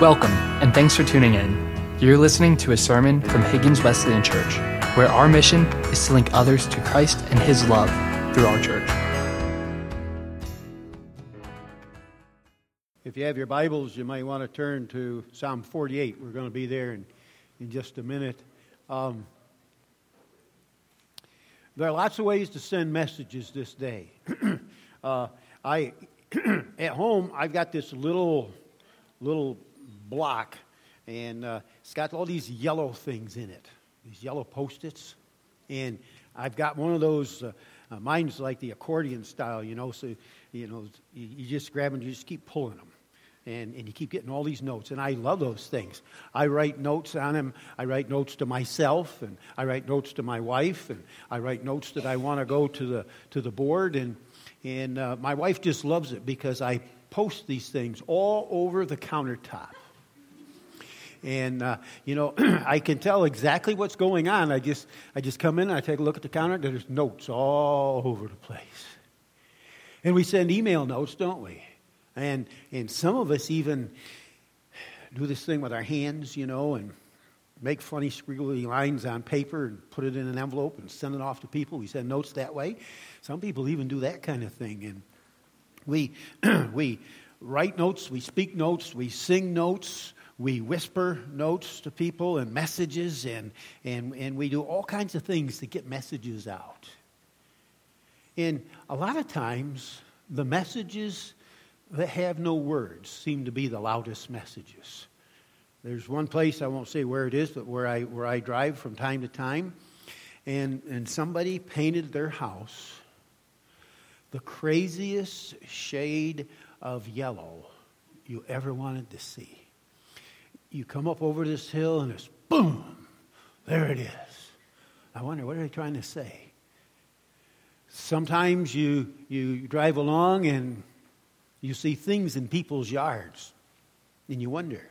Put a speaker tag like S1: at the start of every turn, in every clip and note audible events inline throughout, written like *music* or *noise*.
S1: Welcome, and thanks for tuning in. You're listening to a sermon from Higgins Wesleyan Church, where our mission is to link others to Christ and His love through our church.
S2: If you have your Bibles, you might want to turn to Psalm 48. We're going to be there in, in just a minute. Um, there are lots of ways to send messages this day. *clears throat* uh, I, *clears throat* at home, I've got this little, little block, and uh, it's got all these yellow things in it, these yellow post-its. And I've got one of those. Uh, uh, mine's like the accordion style, you know. So you know, you, you just grab them, you just keep pulling them. And, and, you keep getting all these notes. And I love those things. I write notes on them. I write notes to myself, and I write notes to my wife, and I write notes that I want to go to the, to the board. And, and uh, my wife just loves it because I post these things all over the countertop. And, uh, you know, *clears throat* I can tell exactly what's going on. I just, I just come in I take a look at the counter. There's notes all over the place. And we send email notes, don't we? And, and some of us even do this thing with our hands, you know, and make funny squiggly lines on paper and put it in an envelope and send it off to people. We send notes that way. Some people even do that kind of thing. And we, *clears throat* we write notes, we speak notes, we sing notes, we whisper notes to people and messages, and, and, and we do all kinds of things to get messages out. And a lot of times, the messages that have no words seem to be the loudest messages. There's one place, I won't say where it is, but where I, where I drive from time to time, and, and somebody painted their house the craziest shade of yellow you ever wanted to see you come up over this hill and it's boom, there it is. I wonder, what are they trying to say? Sometimes you, you drive along and you see things in people's yards and you wonder,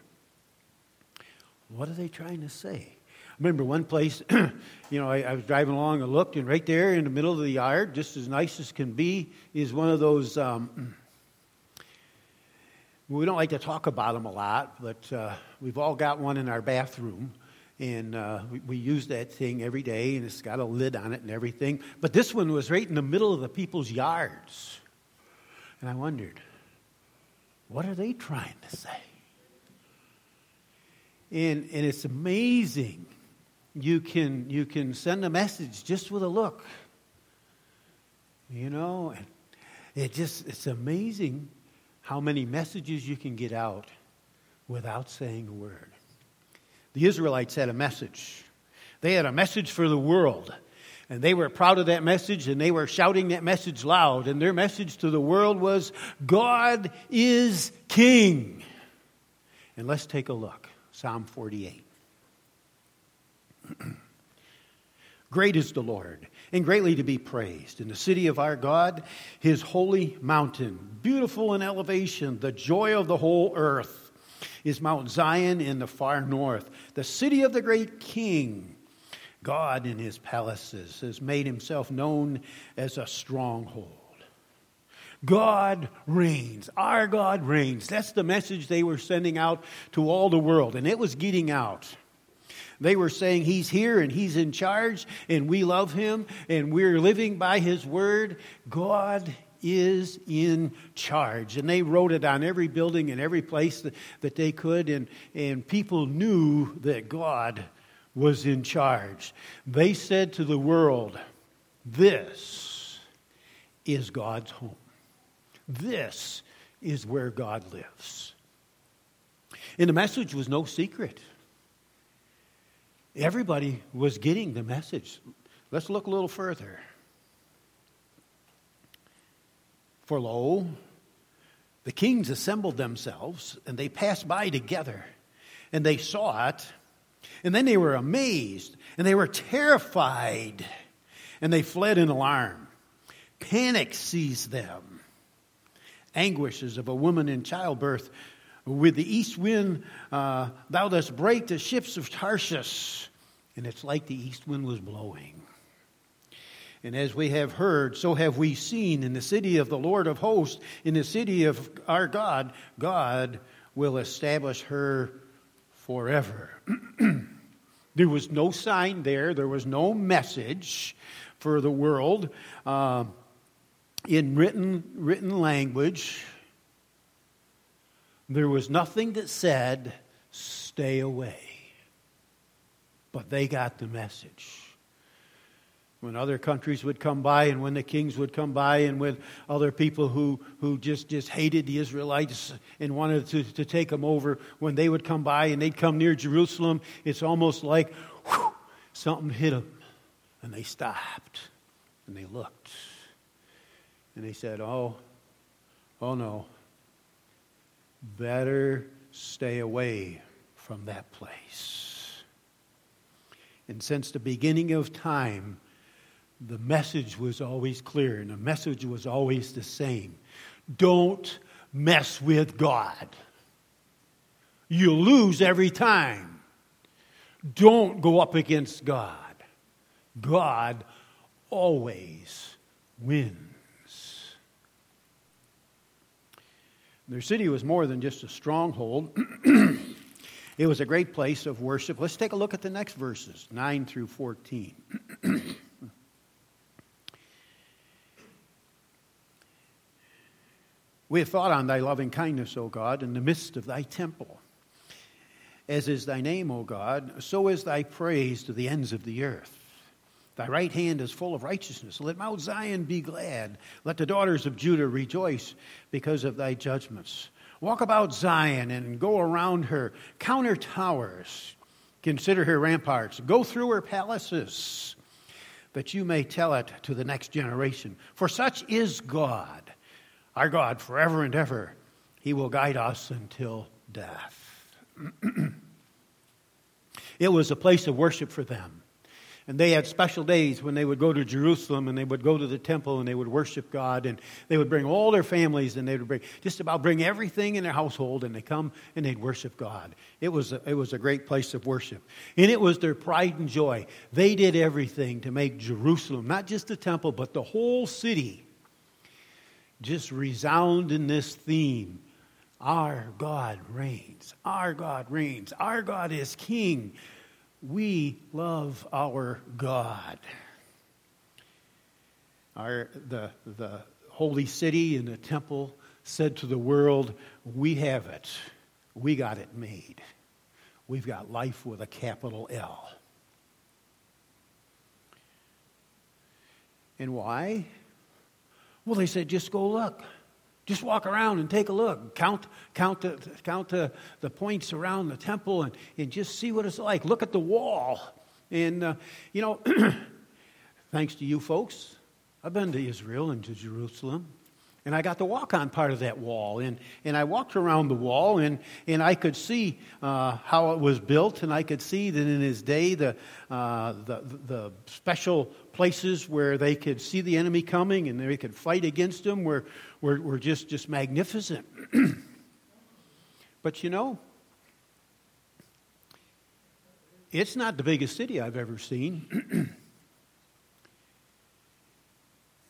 S2: what are they trying to say? I remember one place, *clears throat* you know, I, I, was driving along and looked, and right there in the middle of the yard, just as nice as can be, is one of those um, we don't like to talk about them a lot, but uh, we've all got one in our bathroom. And uh, we, we, use that thing every day, and it's got a lid on it and everything. But this one was right in the middle of the people's yards. And I wondered, what are they trying to say? And, and it's amazing. You can, you can send a message just with a look. You know, it just, it's amazing how many messages you can get out without saying a word. The Israelites had a message. They had a message for the world. And they were proud of that message and they were shouting that message loud. And their message to the world was God is King. And let's take a look Psalm 48. *clears throat* Great is the Lord and greatly to be praised. In the city of our God, his holy mountain, beautiful in elevation, the joy of the whole earth, is Mount Zion in the far north, the city of the great king. God in his palaces has made himself known as a stronghold. God reigns. Our God reigns. That's the message they were sending out to all the world, and it was getting out. They were saying he's here and he's in charge and we love him and we're living by his word. God is in charge. And they wrote it on every building and every place that, that they could, and, and people knew that God was in charge. They said to the world, This is God's home. This is where God lives. And the message was no secret. Everybody was getting the message. Let's look a little further. For lo, the kings assembled themselves, and they passed by together, and they saw it, and then they were amazed, and they were terrified, and they fled in alarm. Panic seized them. Anguishes of a woman in childbirth with the east wind, uh, thou dost break the ships of Tarshish. And it's like the east wind was blowing. And as we have heard, so have we seen in the city of the Lord of hosts, in the city of our God, God will establish her forever. *clears throat* there was no sign there, there was no message for the world uh, in written, written language. There was nothing that said, stay away. But they got the message when other countries would come by and when the kings would come by and with other people who, who just, just hated the Israelites and wanted to, to take them over, when they would come by and they'd come near Jerusalem, it's almost like whew, something hit them. And they stopped and they looked. And they said, Oh, oh no. Better stay away from that place. And since the beginning of time, the message was always clear and the message was always the same. Don't mess with God. You'll lose every time. Don't go up against God. God always wins. Their city was more than just a stronghold. *clears throat* it was a great place of worship. Let's take a look at the next verses, 9 through 14. *clears throat* We have thought on thy loving kindness, O God, in the midst of thy temple. As is thy name, O God, so is thy praise to the ends of the earth. Thy right hand is full of righteousness. Let Mount Zion be glad. Let the daughters of Judah rejoice because of thy judgments. Walk about Zion and go around her. Count her towers. Consider her ramparts. Go through her palaces, that you may tell it to the next generation. For such is God our God forever and ever. He will guide us until death. *clears throat* it was a place of worship for them. And they had special days when they would go to Jerusalem and they would go to the temple and they would worship God and they would bring all their families and they would bring just about bring everything in their household and they come and they'd worship God. It was a, it was a great place of worship. And it was their pride and joy. They did everything to make Jerusalem, not just the temple, but the whole city just resound in this theme. Our God reigns. Our God reigns. Our God is king. We love our God. Our, the, the holy city and the temple said to the world, We have it. We got it made. We've got life with a capital L. And why? Well, they said, just go look. Just walk around and take a look. Count, count, the, count the, the points around the temple and, and just see what it's like. Look at the wall. And, uh, you know, *clears throat* thanks to you folks, I've been to Israel and to Jerusalem. And I got to walk on part of that wall. And, and I walked around the wall, and, and I could see uh, how it was built, and I could see that in his day the, uh, the, the special places where they could see the enemy coming and they could fight against him were, were, were just, just magnificent. *clears throat* but you know, it's not the biggest city I've ever seen. *clears throat*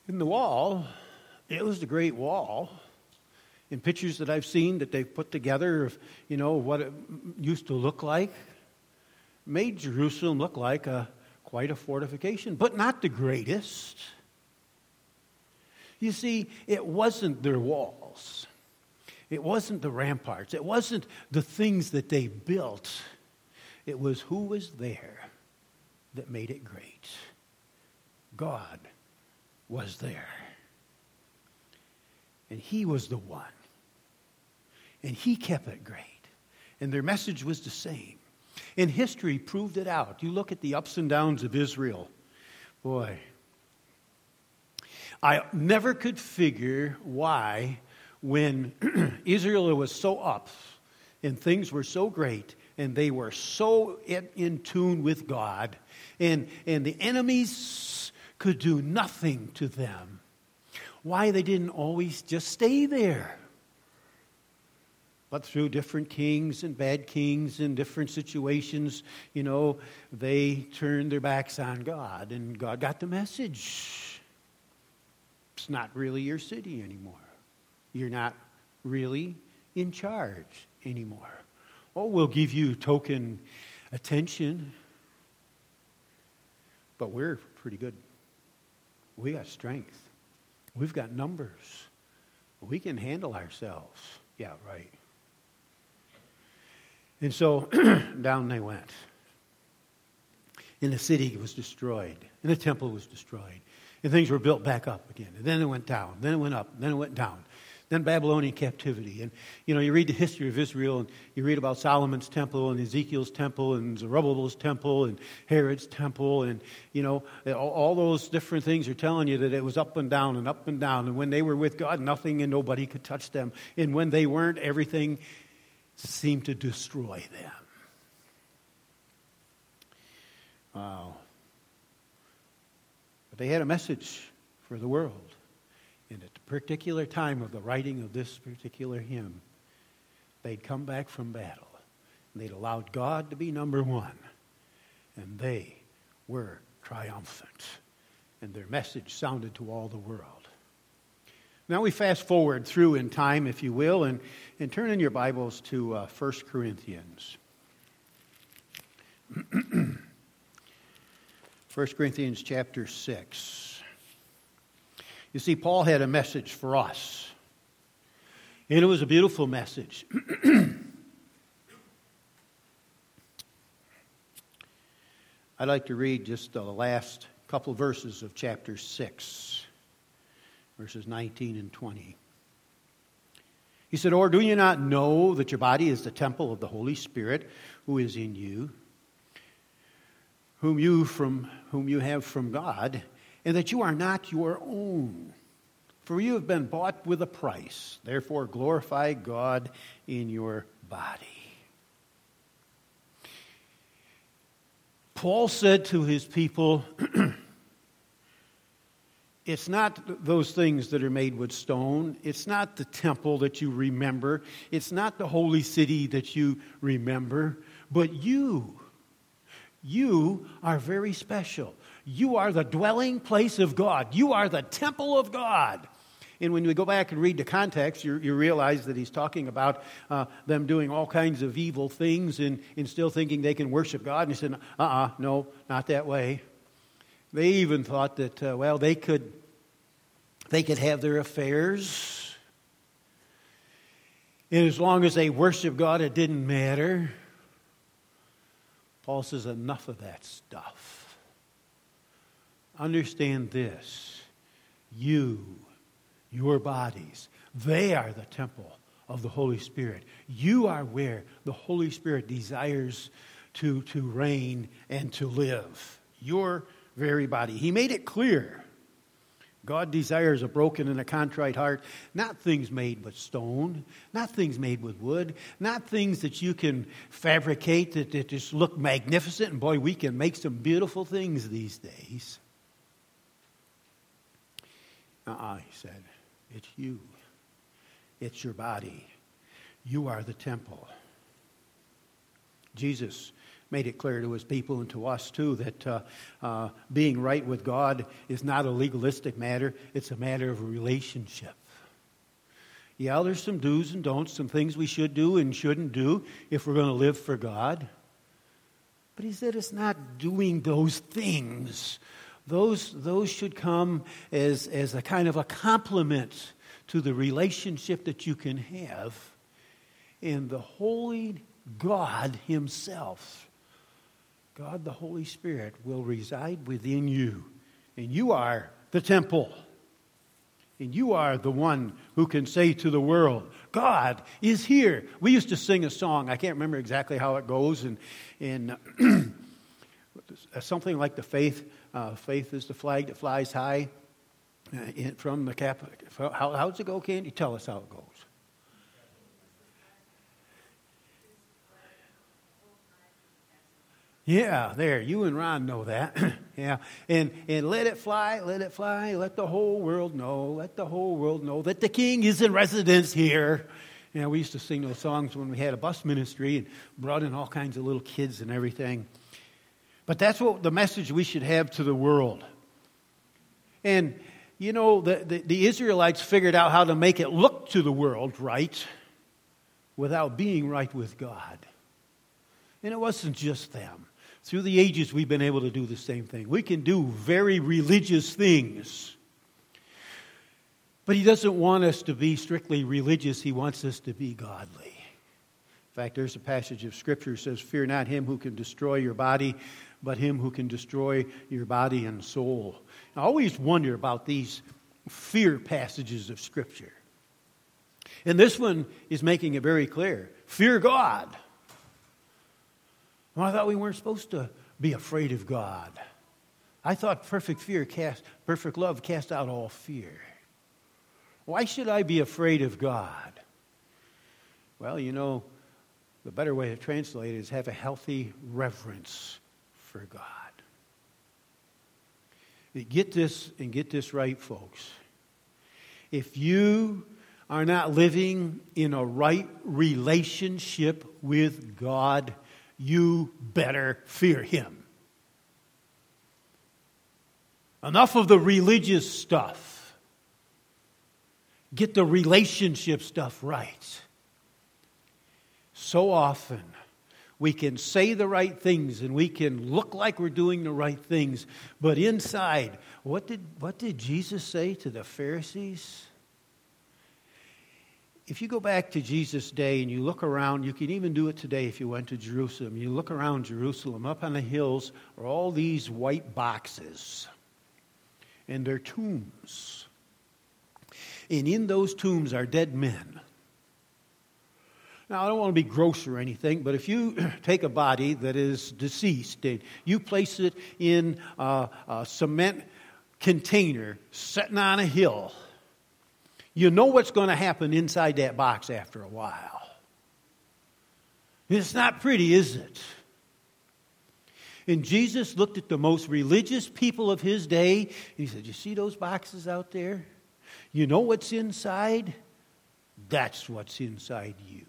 S2: in the wall, it was the Great Wall. In pictures that I've seen that they've put together of, you know, what it used to look like, made Jerusalem look like a quite a fortification, but not the greatest. You see, it wasn't their walls. It wasn't the ramparts. It wasn't the things that they built. It was who was there that made it great. God was there. And He was the one. And He kept it great. And their message was the same. And history proved it out. You look at the ups and downs of Israel. Boy, I never could figure why, when *clears throat* Israel was so up and things were so great and they were so in, in tune with God, and, and the enemies could do nothing to them why they didn't always just stay there. But through different kings and bad kings and different situations, you know, they turned their backs on God, and God got the message. It's not really your city anymore. You're not really in charge anymore. Oh, we'll give you token attention, but we're pretty good. We got strength. We've got numbers. We can handle ourselves. Yeah, right. And so *clears throat* down they went. And the city was destroyed, and the temple was destroyed, and things were built back up again. And then it went down, then it went up, then it went down then Babylonian captivity. And, you know, you read the history of Israel, and you read about Solomon's temple, and Ezekiel's temple, and Zerubbabel's temple, and Herod's temple, and, you know, all those different things are telling you that it was up and down and up and down. And when they were with God, nothing and nobody could touch them. And when they weren't, everything seemed to destroy them. Wow. But they had a message for the world. And at the particular time of the writing of this particular hymn, they'd come back from battle. And they'd allowed God to be number one. And they were triumphant. And their message sounded to all the world. Now we fast forward through in time, if you will, and, and turn in your Bibles to uh, 1 Corinthians. *clears throat* 1 Corinthians chapter 6. You see, Paul had a message for us, and it was a beautiful message. *clears throat* I'd like to read just the last couple verses of chapter 6, verses 19 and 20. He said, Or do you not know that your body is the temple of the Holy Spirit who is in you, whom you, from, whom you have from God? And that you are not your own. For you have been bought with a price. Therefore, glorify God in your body. Paul said to his people, *clears throat* It's not those things that are made with stone. It's not the temple that you remember. It's not the holy city that you remember. But you, you are very special. You are the dwelling place of God. You are the temple of God. And when we go back and read the context, you, you realize that he's talking about uh, them doing all kinds of evil things and, and still thinking they can worship God. And he said, uh uh-uh, uh no, not that way. They even thought that, uh, well, they could, they could have their affairs. And as long as they worship God, it didn't matter. Paul says, enough of that stuff. Understand this you, your bodies, they are the temple of the Holy Spirit. You are where the Holy Spirit desires to, to reign and to live. Your very body. He made it clear. God desires a broken and a contrite heart, not things made with stone, not things made with wood, not things that you can fabricate that, that just look magnificent. And boy, we can make some beautiful things these days. Uh uh-uh, uh he said. It's you, it's your body. You are the temple. Jesus made it clear to his people and to us too that uh, uh, being right with God is not a legalistic matter, it's a matter of relationship. Yeah, there's some do's and don'ts, some things we should do and shouldn't do if we're going to live for God. But he said it's not doing those things those, those should come as, as a kind of a complement to the relationship that you can have in the Holy God Himself. God the Holy Spirit will reside within you, and you are the temple. And you are the one who can say to the world, God is here. We used to sing a song, I can't remember exactly how it goes, and, and *clears throat* something like the faith uh, faith is the flag that flies high uh, in, from the cap. How, how does it go, Candy? Tell us how it goes. Yeah, there. You and Ron know that. *clears throat* yeah. And, and let it fly, let it fly, let the whole world know, let the whole world know that the king is in residence here. Yeah, we used to sing those songs when we had a bus ministry and brought in all kinds of little kids and everything. But that's what the message we should have to the world. And, you know, the, the, the, Israelites figured out how to make it look to the world right. without being right with God. And it wasn't just them. Through the ages, we've been able to do the same thing. We can do very religious things. But He doesn't want us to be strictly religious, He wants us to be godly. In fact, there's a passage of Scripture that says, Fear not him who can destroy your body, but him who can destroy your body and soul. I always wonder about these fear passages of Scripture. And this one is making it very clear fear God. Well, I thought we weren't supposed to be afraid of God. I thought perfect fear cast, perfect love cast out all fear. Why should I be afraid of God? Well, you know, the better way to translate it is have a healthy reverence for God. Get this and get this right, folks. If you are not living in a right relationship with God, you better fear Him. Enough of the religious stuff. Get the relationship stuff right. So often, we can say the right things and we can look like we're doing the right things, but inside, what did, what did Jesus say to the Pharisees? If you go back to Jesus' day and you look around, you can even do it today if you went to Jerusalem. You look around Jerusalem, up on the hills are all these white boxes, and they're tombs. And in those tombs are dead men. Now, I don't want to be gross or anything, but if you *clears throat* take a body that is deceased and you place it in a, a cement container sitting on a hill, you know what's going to happen inside that box after a while. It's not pretty, is it? And Jesus looked at the most religious people of his day and he said, You see those boxes out there? You know what's inside? That's what's inside you.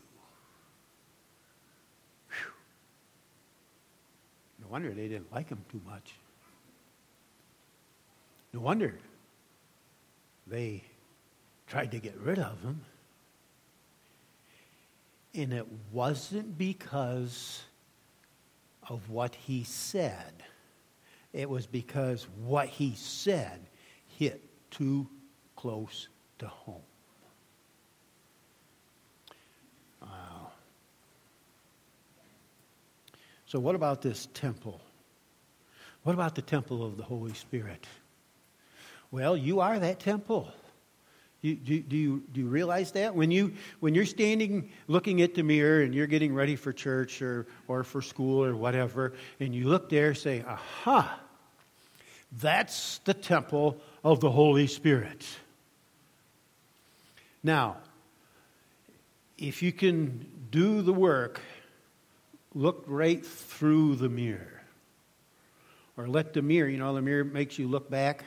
S2: No wonder they didn't like him too much. No wonder they tried to get rid of him. And it wasn't because of what he said, it was because what he said hit too close to home. So, what about this temple? What about the temple of the Holy Spirit? Well, you are that temple. You, do, do, you, do you realize that? When, you, when you're standing looking at the mirror and you're getting ready for church or, or for school or whatever, and you look there say, aha, that's the temple of the Holy Spirit. Now, if you can do the work look right through the mirror. Or let the mirror, you know, the mirror makes you look back.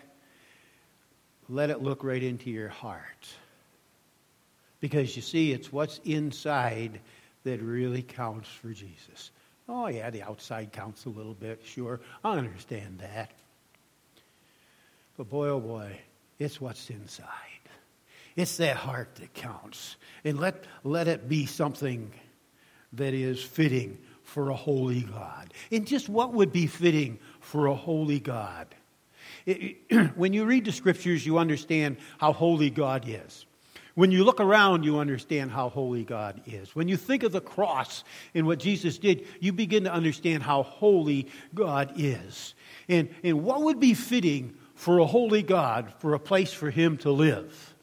S2: Let it look right into your heart. Because you see, it's what's inside that really counts for Jesus. Oh, yeah, the outside counts a little bit, sure. I understand that. But boy, oh boy, it's what's inside. It's that heart that counts. And let, let it be something that is fitting for a holy God. And just what would be fitting for a holy God? It, it, *clears throat* when you read the scriptures, you understand how holy God is. When you look around, you understand how holy God is. When you think of the cross and what Jesus did, you begin to understand how holy God is. And, and what would be fitting for a holy God, for a place for him to live?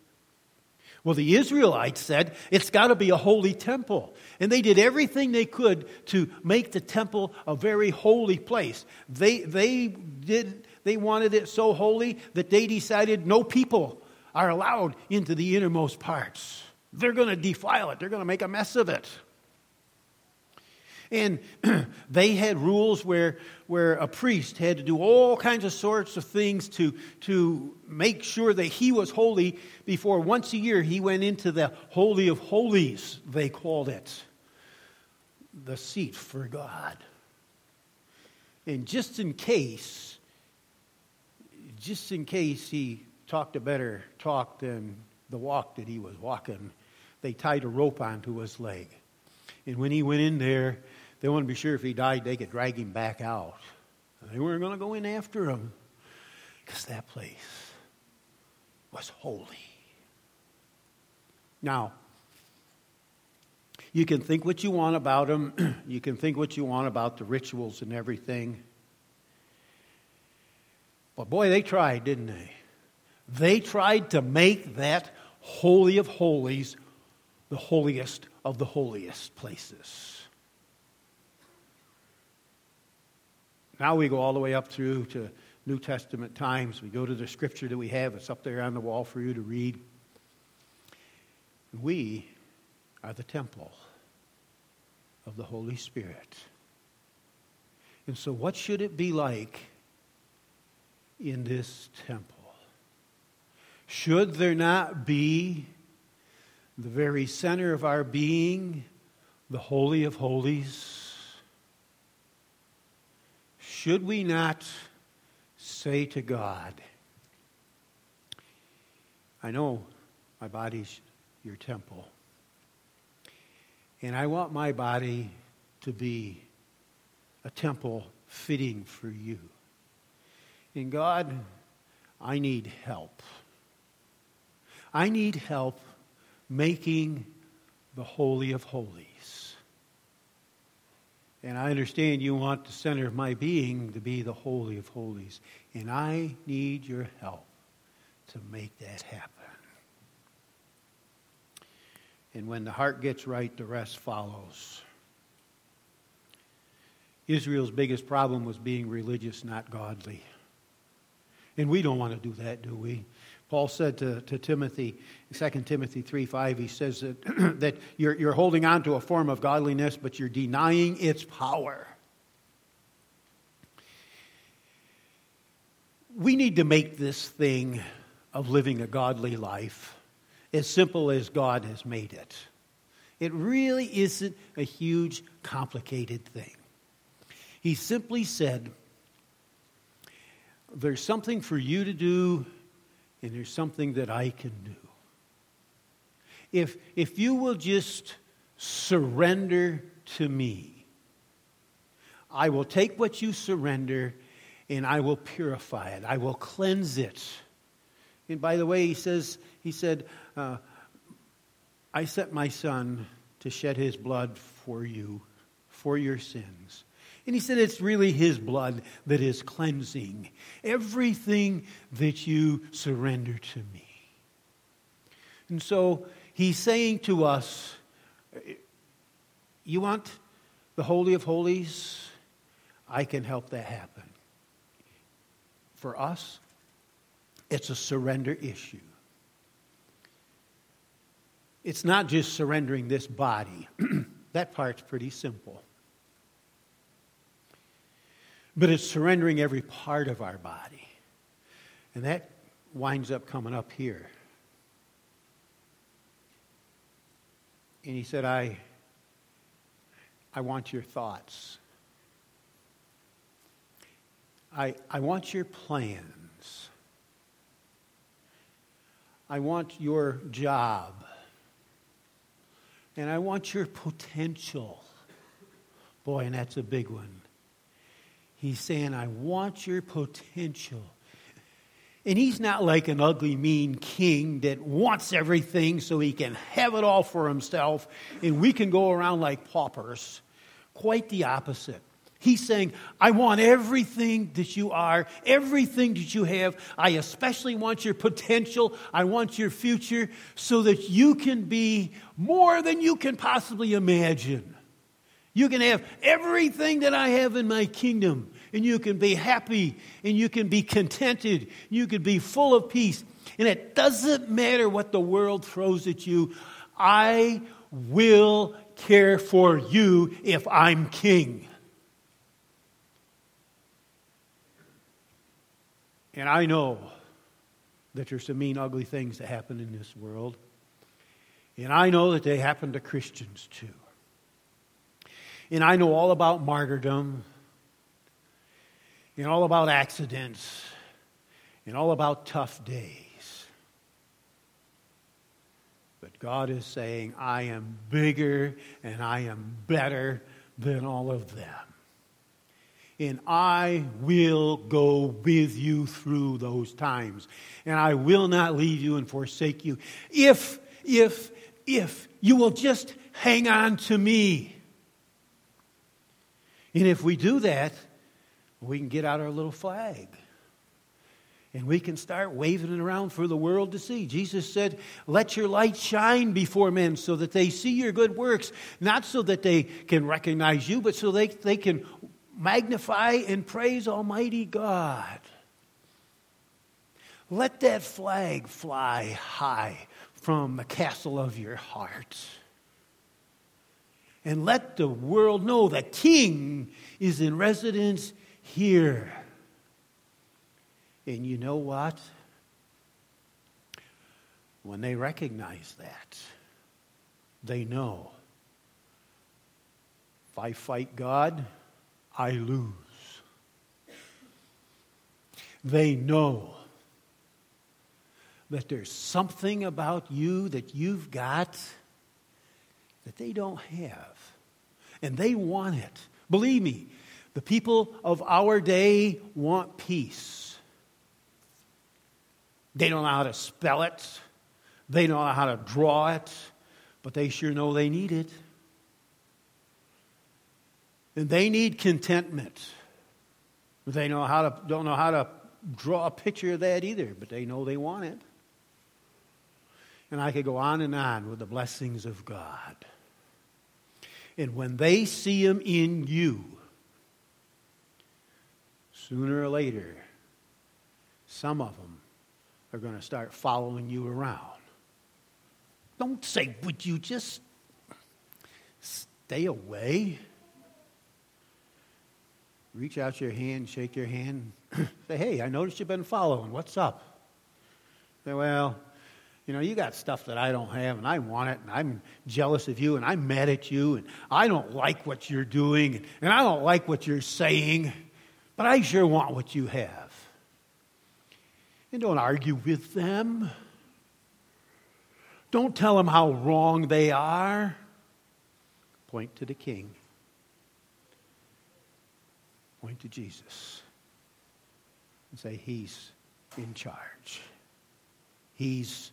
S2: Well, the Israelites said it's got to be a holy temple. And they did everything they could to make the temple a very holy place. They, they, did, they wanted it so holy that they decided no people are allowed into the innermost parts. They're going to defile it, they're going to make a mess of it. And *clears throat* they had rules where, where a priest had to do all kinds of sorts of things to, to make sure that he was holy before once a year he went into the Holy of Holies, they called it. The seat for God. And just in case, just in case he talked a better talk than the walk that he was walking, they tied a rope onto his leg And when he went in there, they wanted to be sure if he died, they could drag him back out. They weren't going to go in after him because that place was holy. Now, you can think what you want about them. *clears throat* you can think what you want about the rituals and everything. But boy, they tried, didn't they? They tried to make that Holy of Holies the holiest of the holiest places. Now we go all the way up through to New Testament times. We go to the scripture that we have, it's up there on the wall for you to read. We are the temple of the Holy Spirit. And so, what should it be like in this temple? Should there not be the very center of our being, the Holy of Holies? Should we not say to God, I know my body's your temple, and I want my body to be a temple fitting for you. And God, I need help. I need help making the Holy of Holies. And I understand you want the center of my being to be the Holy of Holies. And I need your help to make that happen. And when the heart gets right, the rest follows. Israel's biggest problem was being religious, not godly. And we don't want to do that, do we? Paul said to, to Timothy, 2 Timothy 3 5, he says that, *clears throat* that you're, you're holding on to a form of godliness, but you're denying its power. We need to make this thing of living a godly life as simple as God has made it. It really isn't a huge, complicated thing. He simply said, There's something for you to do and there's something that I can do. If, if you will just surrender to me, I will take what you surrender and I will purify it. I will cleanse it. And by the way, he says, he said, uh, I sent my son to shed his blood for you, for your sins. And he said it's really his blood that is cleansing everything that you surrender to me. And so he's saying to us, You want the Holy of Holies? I can help that happen. For us, it's a surrender issue. It's not just surrendering this body, *clears throat* that part's pretty simple but it's surrendering every part of our body. And that winds up coming up here. And he said, I, I want your thoughts. I, I want your plans. I want your job. And I want your potential. Boy, and that's a big one. He's saying, I want your potential. And he's not like an ugly, mean king that wants everything so he can have it all for himself and we can go around like paupers. Quite the opposite. He's saying, I want everything that you are, everything that you have. I especially want your potential. I want your future so that you can be more than you can possibly imagine. You can have everything that I have in my kingdom, and you can be happy, and you can be contented, you can be full of peace. And it doesn't matter what the world throws at you, I will care for you if I'm king. And I know that there's some mean, ugly things that happen in this world. And I know that they happen to Christians too. And I know all about martyrdom, and all about accidents, and all about tough days. But God is saying, I am bigger and I am better than all of them. And I will go with you through those times. And I will not leave you and forsake you. If, if, if you will just hang on to me. And if we do that, we can get out our little flag. And we can start waving it around for the world to see. Jesus said, Let your light shine before men so that they see your good works, not so that they can recognize you, but so they, they can magnify and praise Almighty God. Let that flag fly high from the castle of your heart. And let the world know the King is in residence here. And you know what? When they recognize that, they know if I fight God, I lose. They know that there's something about you that you've got that they don't have. And they want it. Believe me, the people of our day want peace. They don't know how to spell it, they don't know how to draw it, but they sure know they need it. And they need contentment. They know how to, don't know how to draw a picture of that either, but they know they want it. And I could go on and on with the blessings of God. And when they see them in you, sooner or later, some of them are going to start following you around. Don't say, Would you just stay away? Reach out your hand, shake your hand, *clears throat* say, Hey, I noticed you've been following. What's up? Say, Well, you know, you got stuff that I don't have, and I want it, and I'm jealous of you, and I'm mad at you, and I don't like what you're doing, and I don't like what you're saying. But I sure want what you have. And don't argue with them. Don't tell them how wrong they are. Point to the king. Point to Jesus. And say, He's in charge. He's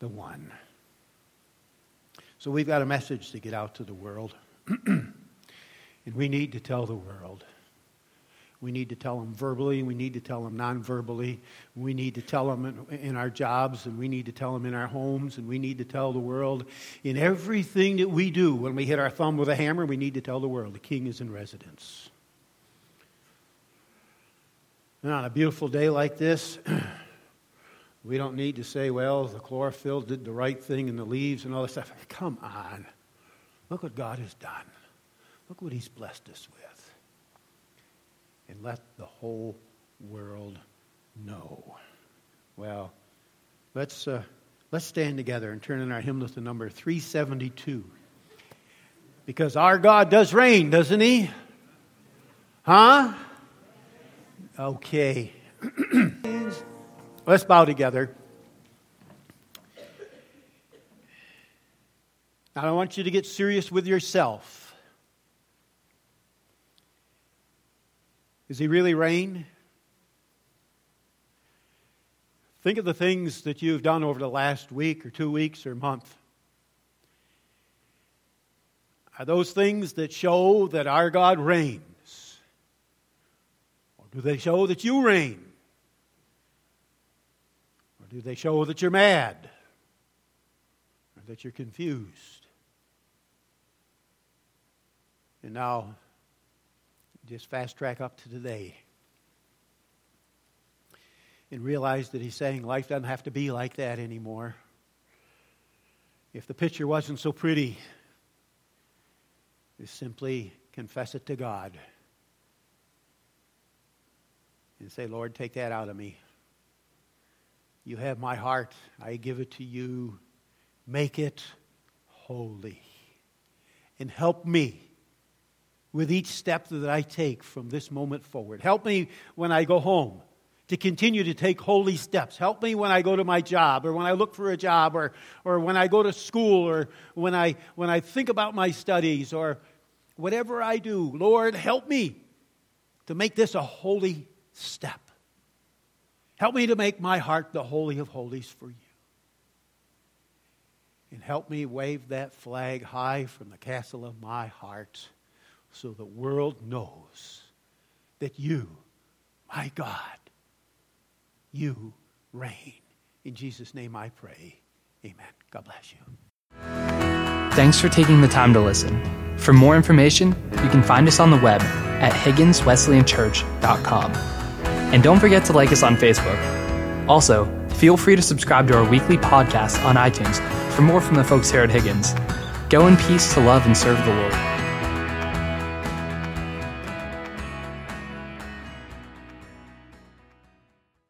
S2: the one. So we've got a message to get out to the world. *clears throat* and we need to tell the world we need to tell them verbally. We need to tell them non verbally. We need to tell them in, in, our jobs, and we need to tell them in our homes, and we need to tell the world in everything that we do. When we hit our thumb with a hammer, we need to tell the world the king is in residence. And on a beautiful day like this, *clears throat* we don't need to say, well, the chlorophyll did the right thing and the leaves and all this stuff. Come on. Look what God has done. Look what He's blessed us with and let the whole world know. Well, let's, uh, let's stand together and turn in our hymnal to number 372. Because our God does reign, doesn't he? Huh? Okay. *clears throat* let's bow together. Now, I want you to get serious with yourself. Is he really reign? Think of the things that you've done over the last week or two weeks or month. Are those things that show that our God reigns? Or do they show that you reign? Or do they show that you're mad? Or that you're confused? And now, just fast track up to today and realize that he's saying life doesn't have to be like that anymore. If the picture wasn't so pretty, just simply confess it to God and say, Lord, take that out of me. You have my heart. I give it to you. Make it holy. And help me with each step that I take from this moment forward. Help me when I go home. to continue to take holy steps. Help me when I go to my job or when I look for a job or, or when I go to school or when I, when I think about my studies or whatever I do. Lord, help me to make this a holy step. Help me to make my heart the holy of holies for you. And help me wave that flag high from the castle of my heart so the world knows that you, my God, you reign. In Jesus' name I pray. Amen. God bless you.
S1: Thanks for taking the time to listen. For more information, you can find us on the web at higginswesleyanchurch.com. And don't forget to like us on Facebook. Also, feel free to subscribe to our weekly podcast on iTunes for more from the folks here at Higgins. Go in peace to love and serve the Lord.